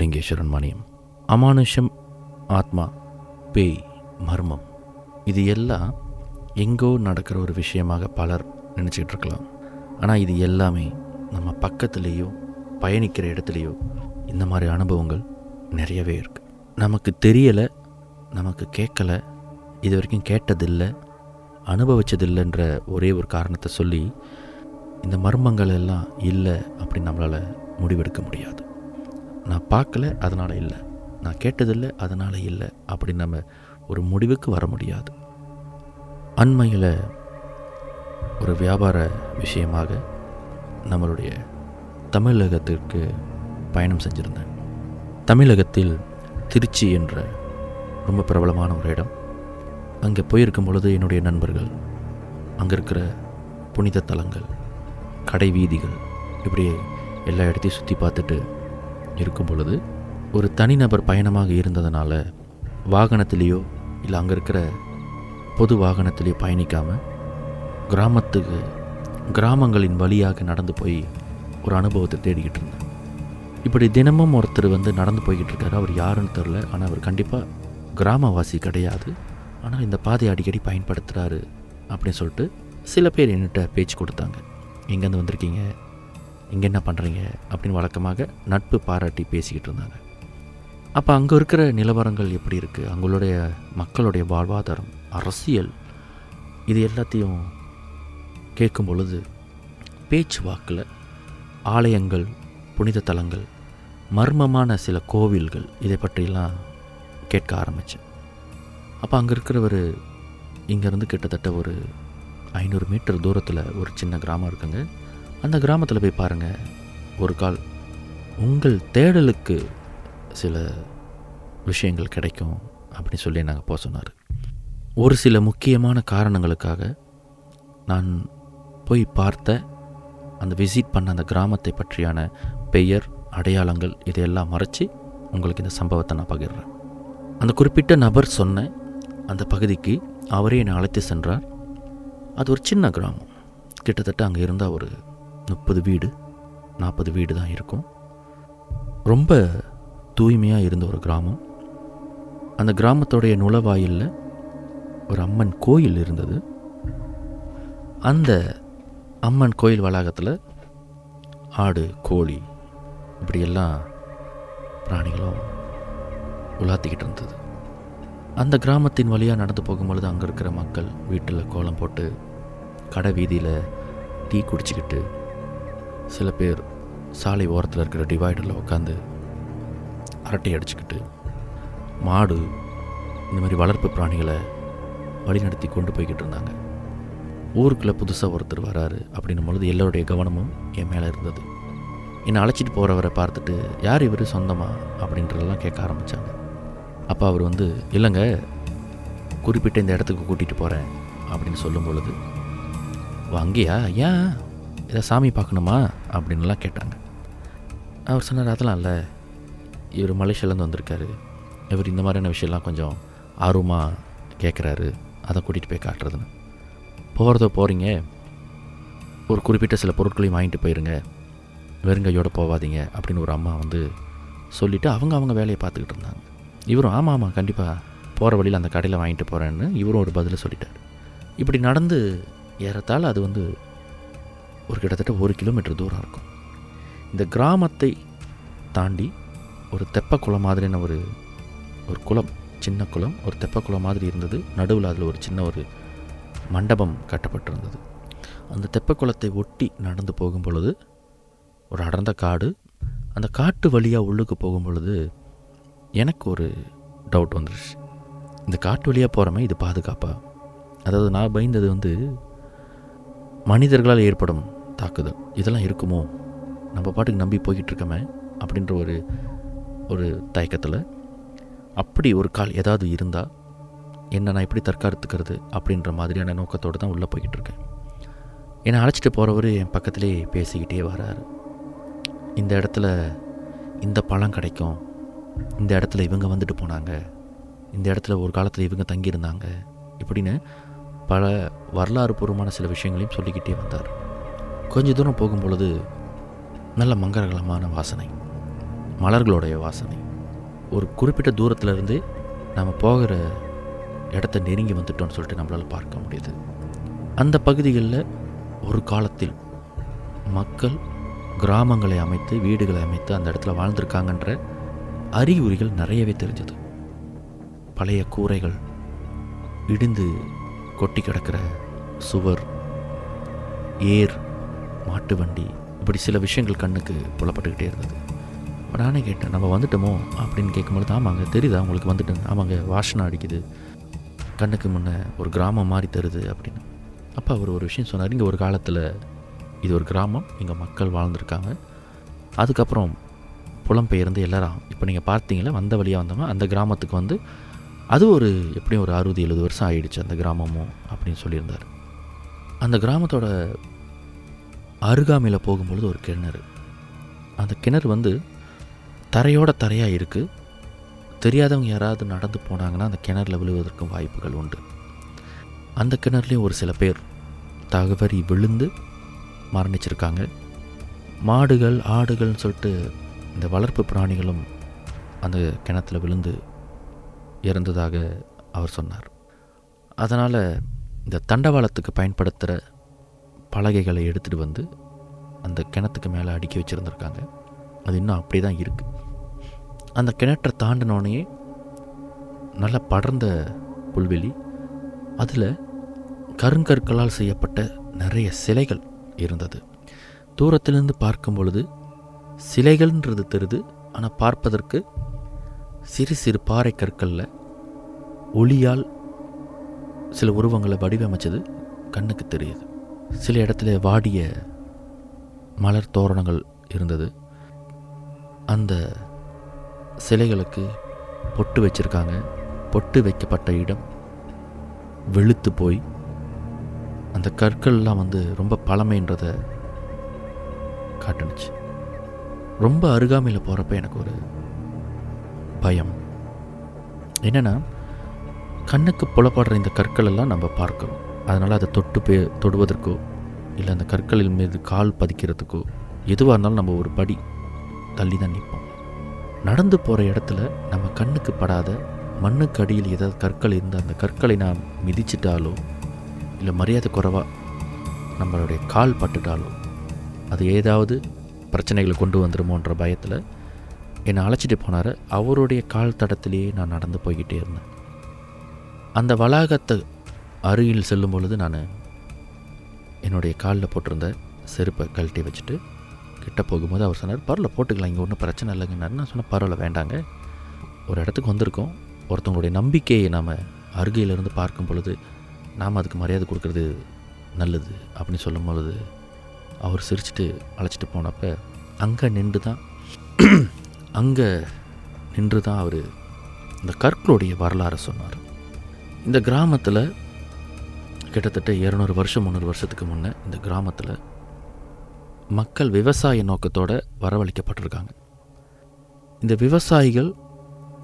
லிங்கேஸ்வரன் மணியம். அமானுஷம் ஆத்மா பேய் மர்மம் இது எல்லாம் எங்கோ நடக்கிற ஒரு விஷயமாக பலர் நினச்சிக்கிட்டு இருக்கலாம். ஆனால் இது எல்லாமே நம்ம பக்கத்துலேயோ பயணிக்கிற இடத்துலையோ இந்த மாதிரி அனுபவங்கள் நிறையவே இருக்குது நமக்கு தெரியலை நமக்கு கேட்கல இது வரைக்கும் கேட்டதில்லை அனுபவிச்சதில்லைன்ற ஒரே ஒரு காரணத்தை சொல்லி இந்த மர்மங்கள் எல்லாம் இல்லை அப்படின்னு நம்மளால் முடிவெடுக்க முடியாது. நான் பார்க்கல அதனால் இல்லை. நான் கேட்டதில்லை அதனால் இல்லை அப்படின்னு நம்ம ஒரு முடிவுக்கு வர முடியாது. அண்மையில் ஒரு வியாபார விஷயமாக நம்மளுடைய தமிழகத்திற்கு பயணம் செஞ்சுருந்தேன். தமிழகத்தில் திருச்சி என்ற ரொம்ப பிரபலமான ஒரு இடம். அங்கே போயிருக்கும் பொழுது என்னுடைய நண்பர்கள் அங்கே இருக்கிற புனித தலங்கள் கடை வீதிகள் இப்படி எல்லா இடத்தையும் சுற்றி பார்த்துட்டு இருக்கும் பொழுது ஒரு தனிநபர் பயணமாக இருந்ததுனால வாகனத்திலேயோ இல்லை அங்கே இருக்கிற பொது வாகனத்திலேயோ பயணிக்காமல் கிராமத்துக்கு கிராமங்களின் வழியாக நடந்து போய் ஒரு அனுபவத்தை தேடிக்கிட்டு இருந்தேன். இப்படி தினமும் ஒருத்தர் வந்து நடந்து போய்கிட்டு இருக்காரு அவர் யாருன்னு தெரில. ஆனால் அவர் கண்டிப்பாக கிராமவாசி கிடையாது. ஆனால் இந்த பாதையை அடிக்கடி பயன்படுத்துகிறாரு அப்படின்னு சொல்லிட்டு சில பேர் என்கிட்ட பேச்சு கொடுத்தாங்க. எங்கேருந்து வந்திருக்கீங்க? இங்கே என்ன பண்ணுறீங்க அப்படின்னு வழக்கமாக நட்பு பாராட்டி பேசிக்கிட்டு இருந்தாங்க. அப்போ அங்கே இருக்கிற நிலவரங்கள் எப்படி இருக்குது அவங்களுடைய மக்களுடைய வாழ்வாதாரம் அரசியல் இது எல்லாத்தையும் கேட்கும் பொழுது பேச்சு வாக்கில் ஆலயங்கள் புனித தலங்கள் மர்மமான சில கோவில்கள் இதை பற்றியெல்லாம் கேட்க ஆரம்பித்தேன் அப்போ அங்கே இருக்கிறவர் இங்கேருந்து கிட்டத்தட்ட ஒரு ஐநூறு மீட்டர் தூரத்தில் ஒரு சின்ன கிராமம் இருக்குங்க. அந்த கிராமத்தில் போய் பாருங்கள் ஒரு கால் உங்கள் தேடலுக்கு சில விஷயங்கள் கிடைக்கும் அப்படின்னு சொல்லி நாங்கள் போக சொன்னார். ஒரு சில முக்கியமான காரணங்களுக்காக நான் போய் பார்த்த அந்த விசிட் பண்ண அந்த கிராமத்தை பற்றியான பெயர் அடையாளங்கள் இதையெல்லாம் மறைச்சி உங்களுக்கு இந்த சம்பவத்தை நான் பகிர்றேன். அந்த குறிப்பிட்ட நபர் சொன்ன அந்த பகுதிக்கு அவரே என்னை அழைத்து சென்றார். அது ஒரு சின்ன கிராமம். கிட்டத்தட்ட அங்கே இருந்தால் ஒரு முப்பது வீடு நாற்பது வீடு தான் இருக்கும். ரொம்ப தூய்மையாக இருந்த ஒரு கிராமம். அந்த கிராமத்துடைய நுழைவாயிலில் ஒரு அம்மன் கோயில் இருந்தது. அந்த அம்மன் கோயில் வளாகத்தில் ஆடு கோழி இப்படியெல்லாம் பிராணிகளும் உலாத்திக்கிட்டு இருந்தது. அந்த கிராமத்தின் வழியாக நடந்து போகும்பொழுது அங்கே இருக்கிற மக்கள் வீட்டில் கோலம் போட்டு கடை வீதியில் டீ குடிச்சிக்கிட்டு சில பேர் சாலை ஓரத்தில் இருக்கிற டிவைடரில் உட்காந்து அரட்டை அடிச்சுக்கிட்டு மாடு இந்த மாதிரி வளர்ப்பு பிராணிகளை வழிநடத்தி கொண்டு போய்கிட்டு இருந்தாங்க. ஊருக்குள்ளே புதுசாக ஒருத்தர் வராரு அப்படின்னும் பொழுது எல்லோருடைய கவனமும் என் மேலே இருந்தது. என்னை அழைச்சிட்டு போகிறவரை பார்த்துட்டு யார் இவர் சொந்தமா? அப்படின்றதெல்லாம் கேட்க ஆரம்பித்தாங்க அப்போ அவர் வந்து இல்லைங்க குறிப்பிட்ட இந்த இடத்துக்கு கூட்டிகிட்டு போகிறேன் அப்படின்னு சொல்லும் பொழுது வங்கியா அங்கேயா? ஏன்? இதை சாமி பார்க்கணுமா அப்படின்லாம் கேட்டாங்க. அவர் சொன்னார் அதெல்லாம் இல்லை. இவர் மலேசியாலேருந்து வந்திருக்காரு. இவர் இந்த மாதிரியான விஷயம்லாம் கொஞ்சம் ஆர்வமாக கேட்குறாரு. அதை கூட்டிகிட்டு போய் காட்டுறதுன்னு. போகிறதோ போகிறீங்க ஒரு குறிப்பிட்ட சில பொருட்களையும் வாங்கிட்டு போயிருங்க. வெறுங்கையோடு போகாதீங்க அப்படின்னு ஒரு அம்மா வந்து சொல்லிவிட்டு அவங்க அவங்க வேலையை பார்த்துக்கிட்டு இருந்தாங்க. இவரும் ஆமாம் ஆமாம் கண்டிப்பாக போகிற வழியில் அந்த கடையில் வாங்கிட்டு போகிறேன்னு இவரும் ஒரு பதிலை சொல்லிட்டார். இப்படி நடந்து ஏறத்தாழ அது வந்து ஒரு கிட்டத்தட்ட ஒரு கிலோமீட்டர் தூரம் இருக்கும். இந்த கிராமத்தை தாண்டி ஒரு தெப்ப குளம் மாதிரியான ஒரு ஒரு குளம் சின்ன குளம் ஒரு தெப்ப குளம் மாதிரி இருந்தது. நடுவில் அதில் ஒரு சின்ன ஒரு மண்டபம் கட்டப்பட்டிருந்தது. அந்த தெப்ப குளத்தை ஒட்டி நடந்து போகும் பொழுது ஒரு அடர்ந்த காடு அந்த காட்டு வழியாக உள்ளுக்கு போகும் பொழுது எனக்கு ஒரு டவுட் வந்துருச்சு. இந்த காட்டு வழியாக போகிறமே இது பாதுகாப்பா? அதாவது நான் பயந்தது வந்து மனிதர்களால் ஏற்படும் தாக்குதல். இதெல்லாம் இருக்குமோ? நம்ம பாட்டுக்கு நம்பி போய்கிட்டு இருக்கமே அப்படின்ற ஒரு ஒரு தயக்கத்தில் அப்படி ஒரு கால் ஏதாவது இருந்தால் என்ன நான் எப்படி தற்காத்துக்கிறது அப்படின்ற மாதிரியான நோக்கத்தோடு தான் உள்ளே போய்கிட்டு இருக்கேன் என்னை அழைச்சிட்டு போகிறவர் என் பக்கத்திலே பேசிக்கிட்டே வராரு. இந்த இடத்துல இந்த பழம் கிடைக்கும். இந்த இடத்துல இவங்க வந்துட்டு போனாங்க. இந்த இடத்துல ஒரு காலத்தில் இவங்க தங்கியிருந்தாங்க. இப்படின்னு பல வரலாறு பூர்வமான சில விஷயங்களையும் சொல்லிக்கிட்டே வந்தார். கொஞ்ச தூரம் போகும் பொழுது நல்ல மங்களகரமான வாசனை மலர்களுடைய வாசனை. ஒரு குறிப்பிட்ட தூரத்துல இருந்து நம்ம போகிற இடத்த நெருங்கி வந்துட்டோம்னு சொல்லிட்டு நம்மளால் பார்க்க முடியுது. அந்த பகுதிகளில் ஒரு காலத்தில் மக்கள் கிராமங்களை அமைத்து வீடுகளை அமைத்து அந்த இடத்துல வாழ்ந்திருக்காங்கன்ற அறிகுறிகள் நிறையவே தெரிஞ்சது. பழைய கூரைகள் இடிந்து கொட்டி கிடக்கிற சுவர் ஏர் மாட்டு வண்டி இப்படி சில விஷயங்கள் கண்ணுக்கு புலப்பட்டுக்கிட்டே இருந்தது. பட் நானே கேட்டேன் நம்ம வந்துட்டோமோ? அப்படின்னு கேட்கும்பொழுது ஆமாங்க தெரியுதா உங்களுக்கு வந்துட்டேன் ஆமாங்க வாசனை அடிக்குது. கண்ணுக்கு முன்னே ஒரு கிராமம் மாதிரி தருது அப்படின்னு. அப்போ அவர் ஒரு விஷயம் சொன்னார் இங்கே ஒரு காலத்தில் இது ஒரு கிராமம் இங்கே மக்கள் வாழ்ந்துருக்காங்க. அதுக்கப்புறம் புலம்பெயர்ந்து எல்லாரும் இப்போ நீங்கள் பார்த்தீங்களா வந்த வழியாக வந்தவங்க அந்த கிராமத்துக்கு வந்து அது ஒரு எப்படியும் ஒரு அறுபது எழுபது வருஷம் ஆயிடுச்சு அந்த கிராமமும் அப்படின்னு சொல்லியிருந்தார். அந்த கிராமத்தோட அருகாமையில் போகும்பொழுது ஒரு கிணறு. அந்த கிணறு வந்து தரையோட தரையாக இருக்குது தெரியாதவங்க யாராவது நடந்து போனாங்கன்னா அந்த கிணறுல விழுவதற்கும் வாய்ப்புகள் உண்டு. அந்த கிணறுலேயும் ஒரு சில பேர் தகவறி விழுந்து மரணிச்சிருக்காங்க. மாடுகள் ஆடுகள்னு சொல்லிட்டு இந்த வளர்ப்பு பிராணிகளும் அந்த கிணத்துல விழுந்து இறந்ததாக அவர் சொன்னார். அதனால் இந்த தண்டவாளத்துக்கு பயன்படுத்துகிற பலகைகளை எடுத்துகிட்டு வந்து அந்த கிணத்துக்கு மேலே அடுக்கி வச்சுருந்துருக்காங்க. அது இன்னும் அப்படி தான் இருக்குது அந்த கிணற்றை தாண்டினோடனே நல்ல படர்ந்த புல்வெளி அதில் கருங்கற்களால் செய்யப்பட்ட நிறைய சிலைகள் இருந்தது. தூரத்திலிருந்து பார்க்கும் பொழுது சிலைகள்ன்றது தெரியுது ஆனால் பார்ப்பதற்கு சிறு சிறு பாறை கற்களில் ஒளியால் சில உருவங்களை வடிவமைச்சது கண்ணுக்கு தெரியுது. சில இடத்துல வாடிய மலர் தோரணங்கள் இருந்தது. அந்த சிலைகளுக்கு பொட்டு வச்சுருக்காங்க. பொட்டு வைக்கப்பட்ட இடம் வெளுத்து போய் அந்த கற்கள்லாம் வந்து ரொம்ப பழமைன்றதை காட்டுனுச்சு. ரொம்ப அருகாமையில் போகிறப்ப எனக்கு ஒரு பயம். என்னென்னா கண்ணுக்கு புலப்படுற இந்த கற்கள் எல்லாம் நம்ம பார்க்குறோம். அதனால் அதை தொட்டு பே தொடுவதற்கோ இல்லை அந்த கற்களின் மீது கால் பதிக்கிறதுக்கோ எதுவாக இருந்தாலும் நம்ம ஒரு படி தள்ளி தான் நிற்போம். நடந்து போகிற இடத்துல நம்ம கண்ணுக்கு படாத மண்ணுக்கு அடியில் ஏதாவது கற்கள் இருந்து அந்த கற்களை நாம் மிதிச்சிட்டாலோ இல்லை மரியாதை குறைவாக நம்மளுடைய கால் பட்டுட்டாலோ அது ஏதாவது பிரச்சனைகளை கொண்டு வந்துருமோன்ற பயத்தில் என்னை அழைச்சிட்டு போனார். அவருடைய கால் தடத்திலேயே நான் நடந்து போய்கிட்டே இருந்தேன். அந்த வளாகத்தை அருகில் செல்லும் பொழுது நான் என்னுடைய காலில் போட்டிருந்த செருப்பை கழட்டி வச்சுட்டு கிட்ட போகும்போது அவர் சொன்னார் பரவாயில்ல போட்டுக்கலாம் இங்கே ஒன்றும் பிரச்சனை இல்லைங்கன்னாரு. நான் சொன்னேன் பரவாயில்ல வேண்டாங்க. ஒரு இடத்துக்கு வந்திருக்கோம். ஒருத்தவங்களுடைய நம்பிக்கையை நாம் அருகையிலிருந்து பார்க்கும் பொழுது நாம் அதுக்கு மரியாதை கொடுக்கறது நல்லது அப்படின்னு சொல்லும் பொழுது அவர் சிரிச்சுட்டு அழைச்சிட்டு போனப்போ அங்கே நின்று தான் அங்கே நின்று தான் அவர் இந்த கற்களுடைய வரலாறை சொன்னார். இந்த கிராமத்தில் கிட்டத்தட்ட இரநூறு வருஷம் முந்நூறு வருஷத்துக்கு முன்னே இந்த கிராமத்தில் மக்கள் விவசாய நோக்கத்தோடு வரவழைக்கப்பட்டிருக்காங்க. இந்த விவசாயிகள்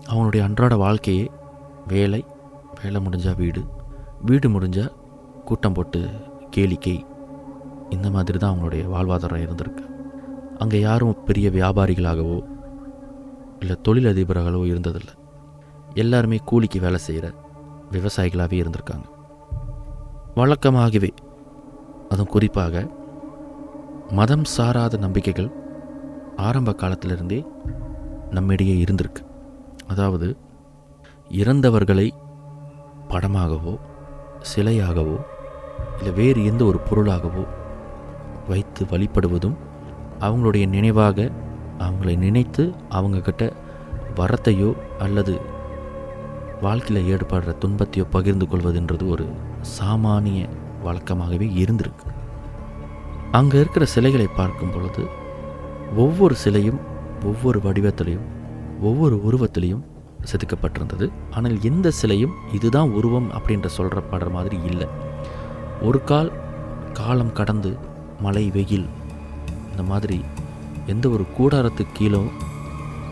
அவனுடைய அன்றாட வாழ்க்கையே வேலை வேலை முடிஞ்சால் வீடு வீடு முடிஞ்சால் கூட்டம் போட்டு கேளிக்கை இந்த மாதிரி தான் அவங்களுடைய வாழ்வாதாரம் இருந்திருக்கு. அங்கே யாரும் பெரிய வியாபாரிகளாகவோ இல்லை தொழிலதிபர்களோ இருந்ததில்லை. எல்லாருமே கூலிக்கு வேலை செய்கிற விவசாயிகளாகவே இருந்திருக்காங்க. வழக்கமாகவே. அதுவும் குறிப்பாக மதம் சாராத நம்பிக்கைகள் ஆரம்ப காலத்திலிருந்தே நம்மிடையே இருந்திருக்கு. அதாவது இறந்தவர்களை படமாகவோ சிலையாகவோ இல்லை வேறு எந்த ஒரு பொருளாகவோ வைத்து வழிபடுவதும் அவங்களுடைய நினைவாக அவங்களை நினைத்து அவங்கக்கிட்ட வரத்தையோ அல்லது வாழ்க்கையில் ஏற்படுற துன்பத்தையோ பகிர்ந்து கொள்வதுன்றது ஒரு சாமானிய வழக்கமாகவே இருந்திருக்கு. அங்கே இருக்கிற சிலைகளை பார்க்கும் பொழுது ஒவ்வொரு சிலையும் ஒவ்வொரு வடிவத்திலையும் ஒவ்வொரு உருவத்திலையும் செதுக்கப்பட்டிருந்தது. ஆனால் எந்த சிலையும் இதுதான் உருவம் அப்படின்ற சொல்கிற படுற மாதிரி இல்லை. ஒரு கால் காலம் கடந்து மழை வெயில் இந்த மாதிரி எந்த ஒரு கூடாரத்துக்கு கீழும்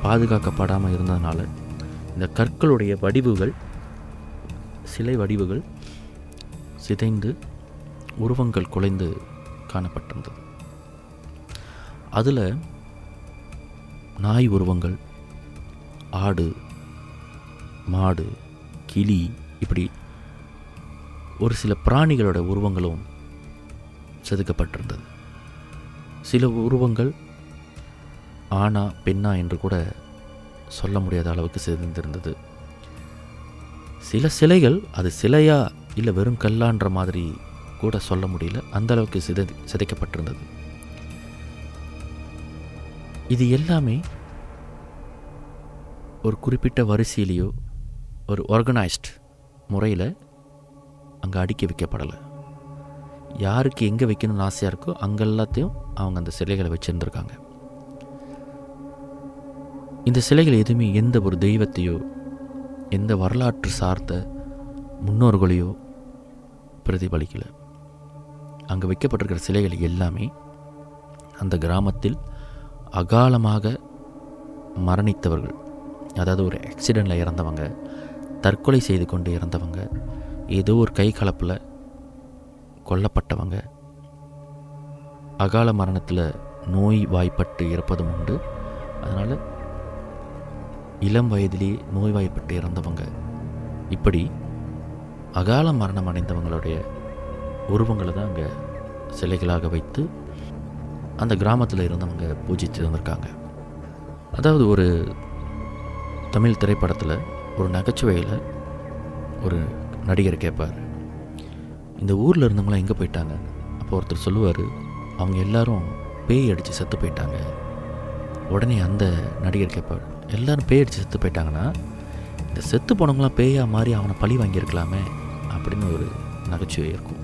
பாதுகாக்கப்படாமல் இருந்ததுனால இந்த கற்களுடைய வடிவுகள் சிலை வடிவுகள் சிதைந்து உருவங்கள் குலைந்து காணப்பட்டிருந்தது. அதில் நாய் உருவங்கள் ஆடு மாடு கிளி இப்படி ஒரு சில பிராணிகளோட உருவங்களும் செதுக்கப்பட்டிருந்தது. சில உருவங்கள் ஆணா பெண்ணா என்று கூட சொல்ல முடியாத அளவுக்கு செதுந்திருந்தது. சில சிலைகள் அது சிலையாக இல்லை வெறும் கல்லான்ற மாதிரி கூட சொல்ல முடியல. அந்த அளவுக்கு சிதை சிதைக்கப்பட்டிருந்தது. இது எல்லாமே ஒரு குறிப்பிட்ட வரிசையிலேயோ ஒரு ஆர்கனைஸ்ட் முறையில் அங்கே அடுக்கி வைக்கப்படலை. யாருக்கு எங்கே வைக்கணும்னு ஆசையாக இருக்கோ அங்கே எல்லாத்தையும் அவங்க அந்த சிலைகளை வச்சுருந்துருக்காங்க. இந்த சிலைகள் எதுவுமே எந்த ஒரு தெய்வத்தையோ எந்த வரலாற்று சார்ந்த முன்னோர்களையோ பிரதிபலிக்கலை. அங்கே வைக்கப்பட்டிருக்கிற சிலைகள் எல்லாமே அந்த கிராமத்தில் அகாலமாக மரணித்தவர்கள் அதாவது ஒரு ஆக்சிடெண்ட்டில் இறந்தவங்க தற்கொலை செய்து கொண்டு இறந்தவங்க ஏதோ ஒரு கை கலப்பில் கொல்லப்பட்டவங்க அகால மரணத்தில் நோய் வாய்ப்பட்டு இறப்பதும் உண்டு. அதனால் இளம் வயதிலேயே நோய்வாய்ப்பட்டு இறந்தவங்க இப்படி அகால மரணம் அடைந்தவங்களுடைய உருவங்களை தான் அங்கே சிலைகளாக வைத்து அந்த கிராமத்தில் இருந்தவங்க பூஜித்து வந்திருக்காங்க. அதாவது ஒரு தமிழ் திரைப்படத்தில் ஒரு நகைச்சுவையில் ஒரு நடிகர் கேட்பார். இந்த ஊரில் இருந்தவங்களாம் எங்கே போயிட்டாங்க? அப்போ ஒருத்தர் சொல்லுவார் அவங்க எல்லாரும் பேய் அடித்து செத்து போயிட்டாங்க. உடனே அந்த நடிகர் கேட்பார் எல்லாரும் பேய் அடித்து செத்து போயிட்டாங்கன்னா இந்த செத்து போனவங்களாம் பேயாக மாறி அவனை பழி வாங்கியிருக்கலாமே. அப்படின்னு ஒரு நகைச்சுவை இருக்கும்.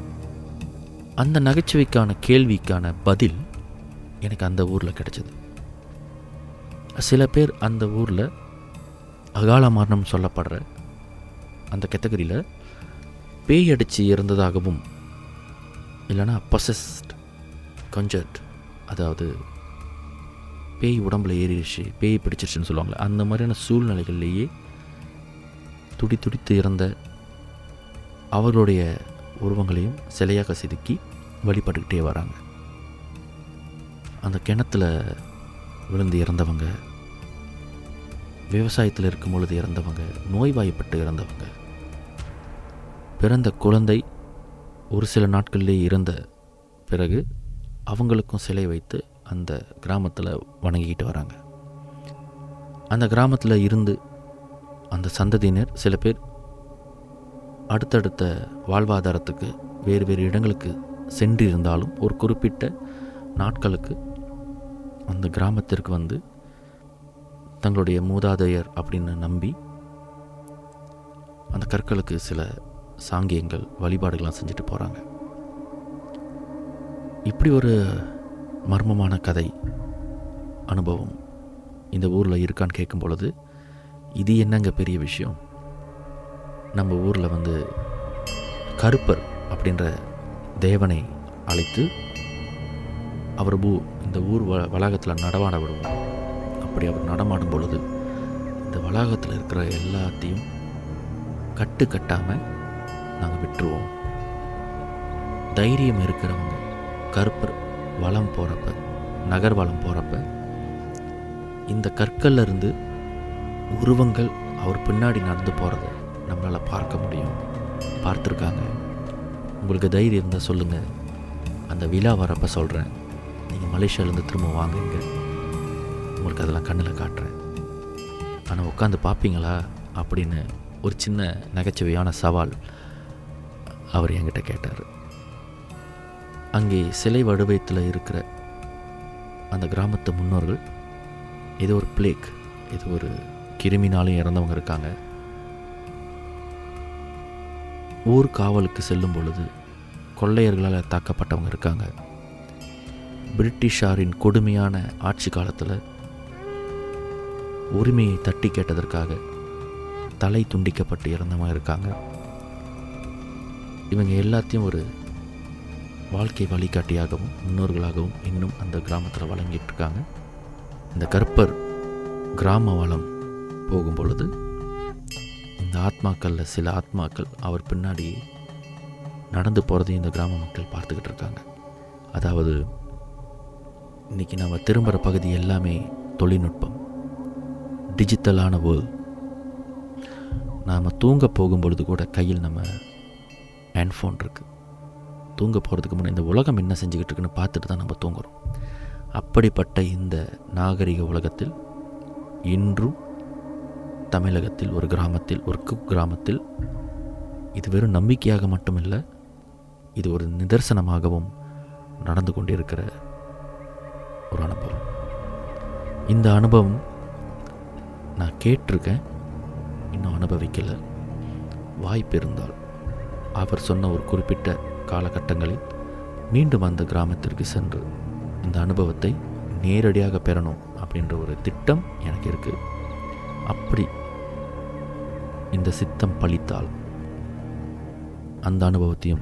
அந்த நகைச்சுவைக்கான கேள்விக்கான பதில் எனக்கு அந்த ஊரில் கிடச்சிது. சில பேர் அந்த ஊரில் அகால மரணம் சொல்லப்படுற அந்த கேட்டகரியில் பேய் அடித்து இறந்ததாகவும் இல்லைன்னா பசஸ்ட் கஞ்சர்ட் அதாவது பேய் உடம்புல ஏறிடுச்சு பேய் பிடிச்சிருச்சுன்னு சொல்லுவாங்களே அந்த மாதிரியான சூழ்நிலைகள்லேயே துடி துடித்து இறந்த அவர்களுடைய உருவங்களையும் சிலையாக செதுக்கி வழிபட்டுக்கிட்டே வராங்க. அந்த கிணத்துல விழுந்து இறந்தவங்க விவசாயத்தில் இருக்கும் பொழுது இறந்தவங்க நோய்வாய்ப்பட்டு இறந்தவங்க பிறந்த குழந்தை ஒரு சில நாட்கள்லேயே இறந்த பிறகு அவங்களுக்கும் சிலை வைத்து அந்த கிராமத்தில் வணங்கிக்கிட்டு வராங்க. அந்த கிராமத்தில் இருந்து அந்த சந்ததியினர் சில பேர் அடுத்தடுத்த வாழ்வாதாரத்துக்கு வேறு வேறு இடங்களுக்கு சென்று இருந்தாலும் ஒரு குறிப்பிட்ட நாட்களுக்கு அந்த கிராமத்திற்கு வந்து தங்களுடைய மூதாதையர் அப்படின்னு நம்பி அந்த கற்களுக்கு சில சாங்கியங்கள் வழிபாடுகள்லாம் செஞ்சுட்டு போகிறாங்க இப்படி ஒரு மர்மமான கதை அனுபவம் இந்த ஊரில் இருக்கான்னு கேட்கும் பொழுது இது என்னங்க பெரிய விஷயம்? நம்ம ஊரில் வந்து கருப்பர் அப்படின்ற தேவனை அழைத்து அவர் பூ இந்த ஊர் வ வளாகத்தில் நடமாட விடுவோம் அப்படி அவர் நடமாடும் பொழுது இந்த வளாகத்தில் இருக்கிற எல்லாத்தையும் கட்டு கட்டாமல் நாங்கள் விட்டுருவோம். தைரியம் இருக்கிறவங்க கருப்பர் வளம் போகிறப்ப நகர்வலம் போகிறப்ப இந்த கற்கள்லேருந்து உருவங்கள் அவர் பின்னாடி நடந்து போகிறது நம்மளால் பார்க்க முடியும். பார்த்துருக்காங்க. உங்களுக்கு தைரியம் இருந்தால் சொல்லுங்கள் அந்த விழா வரப்போ சொல்கிறேன் நீங்கள் மலேசியாவிலேருந்து திரும்ப வாங்குங்க. உங்களுக்கு அதெல்லாம் கண்ணில் காட்டுறேன். ஆனால் உட்காந்து பார்ப்பீங்களா? அப்படின்னு ஒரு சின்ன நகைச்சுவையான சவால் அவர் என்கிட்ட கேட்டார். அங்கே சிலை வடிவத்தில் இருக்கிற அந்த கிராமத்து முன்னோர்கள் ஏதோ ஒரு பிளேக் ஏதோ ஒரு கிருமினாலும் இறந்தவங்க இருக்காங்க. ஊர் காவலுக்கு செல்லும் பொழுது கொள்ளையர்களால் தாக்கப்பட்டவங்க இருக்காங்க. பிரிட்டிஷாரின் கொடுமையான ஆட்சி காலத்தில் உரிமையை தட்டி கேட்டதற்காக தலை துண்டிக்கப்பட்டு இறந்தவங்க இருக்காங்க. இவங்க எல்லாத்தையும் ஒரு வாழ்க்கை வழிகாட்டியாகவும் முன்னோர்களாகவும் இன்னும் அந்த கிராமத்தில் வழங்கிட்டு இருக்காங்க. இந்த கற்பர் கிராம வளம் போகும் பொழுது இந்த ஆத்மாக்களில் சில ஆத்மாக்கள் அவர் பின்னாடி நடந்து போகிறதையும் இந்த கிராம மக்கள் பார்த்துக்கிட்டு இருக்காங்க. அதாவது இன்றைக்கி நம்ம திரும்புகிற பகுதி எல்லாமே தொழில்நுட்பம். டிஜிட்டலான வேர்ல்டு நாம் தூங்க போகும் பொழுது கூட கையில் நம்ம ஹேண்ட்ஃபோன் இருக்குது தூங்க போகிறதுக்கு முன்னே இந்த உலகம் என்ன செஞ்சுக்கிட்டு இருக்குன்னு பார்த்துட்டு தான் நம்ம தூங்குறோம். அப்படிப்பட்ட இந்த நாகரிக உலகத்தில் இன்றும் தமிழகத்தில் ஒரு கிராமத்தில் ஒரு குக் கிராமத்தில் இது வெறும் நம்பிக்கையாக மட்டுமில்லை இது ஒரு நிதர்சனமாகவும் நடந்து கொண்டிருக்கிற ஒரு அனுபவம். இந்த அனுபவம் நான் கேட்டிருக்கேன் இன்னும் அனுபவிக்கலை. வாய்ப்பு இருந்தால். அவர் சொன்ன ஒரு குறிப்பிட்ட காலகட்டங்களில் மீண்டும் அந்த கிராமத்திற்கு சென்று இந்த அனுபவத்தை நேரடியாக பெறணும் அப்படின்ற ஒரு திட்டம் எனக்கு இருக்குது அப்படி இந்த சித்தம் பழித்தால். அந்த அனுபவத்தையும்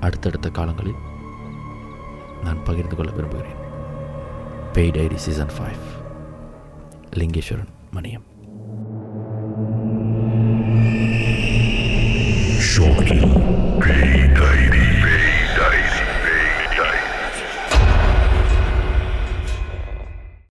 அடுத்தடுத்த காலங்களில் நான் பகிர்ந்து கொள்ள விரும்புகிறேன். பேய் diary season five Lingeswaran Maniam.